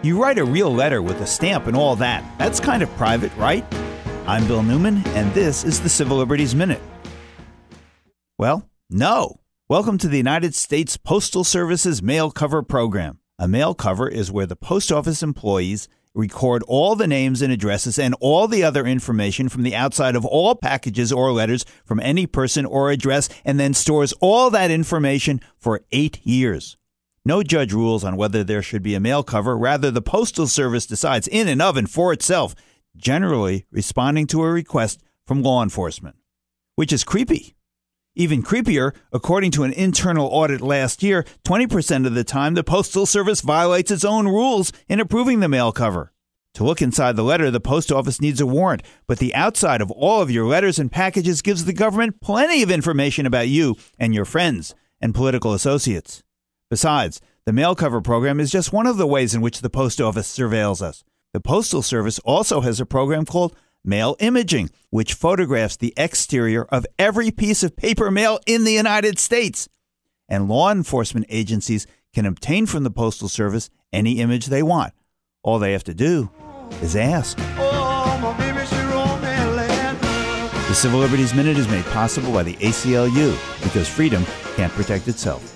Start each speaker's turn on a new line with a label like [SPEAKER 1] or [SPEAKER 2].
[SPEAKER 1] You write a real letter with a stamp and all that. That's kind of private, right? I'm Bill Newman, and this is the Civil Liberties Minute. Well, no. Welcome to the United States Postal Service's mail cover program. A mail cover is where the post office employees record all the names and addresses and all the other information from the outside of all packages or letters from any person or address and then stores all that information for eight years. No judge rules on whether there should be a mail cover. Rather, the Postal Service decides in and of and for itself, generally responding to a request from law enforcement, which is creepy. Even creepier, according to an internal audit last year, 20% of the time the Postal Service violates its own rules in approving the mail cover. To look inside the letter, the post office needs a warrant, but the outside of all of your letters and packages gives the government plenty of information about you and your friends and political associates. Besides, the mail cover program is just one of the ways in which the post office surveils us. The Postal Service also has a program called Mail Imaging, which photographs the exterior of every piece of paper mail in the United States. And law enforcement agencies can obtain from the Postal Service any image they want. All they have to do is ask. The Civil Liberties Minute is made possible by the ACLU because freedom can't protect itself.